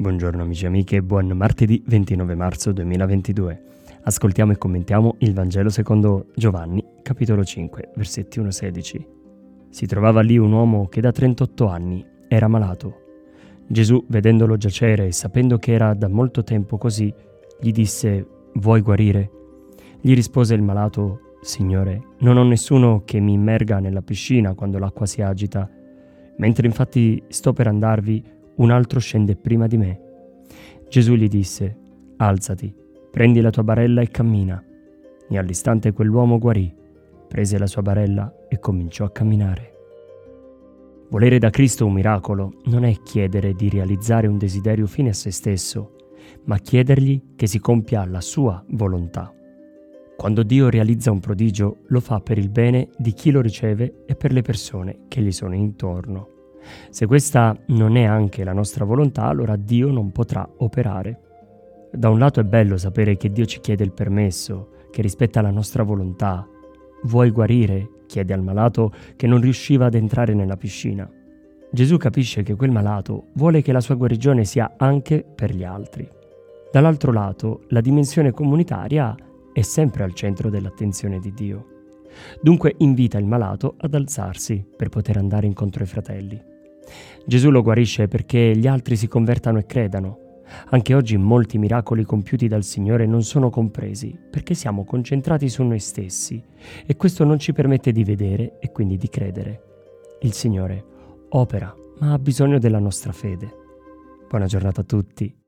Buongiorno amici e amiche, buon martedì 29 marzo 2022. Ascoltiamo e commentiamo il Vangelo secondo Giovanni, capitolo 5, versetti 1-16. Si trovava lì un uomo che da 38 anni era malato. Gesù, vedendolo giacere e sapendo che era da molto tempo così, gli disse, Vuoi guarire? Gli rispose il malato, Signore, non ho nessuno che mi immerga nella piscina quando l'acqua si agita. Mentre infatti sto per andarvi, un altro scende prima di me. Gesù gli disse, Alzati, prendi la tua barella e cammina. E all'istante quell'uomo guarì, prese la sua barella e cominciò a camminare. Volere da Cristo un miracolo non è chiedere di realizzare un desiderio fine a se stesso, ma chiedergli che si compia la sua volontà. Quando Dio realizza un prodigio, lo fa per il bene di chi lo riceve e per le persone che gli sono intorno. Se questa non è anche la nostra volontà, allora Dio non potrà operare. Da un lato è bello sapere che Dio ci chiede il permesso, che rispetta la nostra volontà. Vuoi guarire? chiede al malato che non riusciva ad entrare nella piscina. Gesù capisce che quel malato vuole che la sua guarigione sia anche per gli altri. Dall'altro lato, la dimensione comunitaria è sempre al centro dell'attenzione di Dio. Dunque invita il malato ad alzarsi per poter andare incontro ai fratelli. Gesù lo guarisce perché gli altri si convertano e credano. Anche oggi molti miracoli compiuti dal Signore non sono compresi perché siamo concentrati su noi stessi e questo non ci permette di vedere e quindi di credere. Il Signore opera, ma ha bisogno della nostra fede. Buona giornata a tutti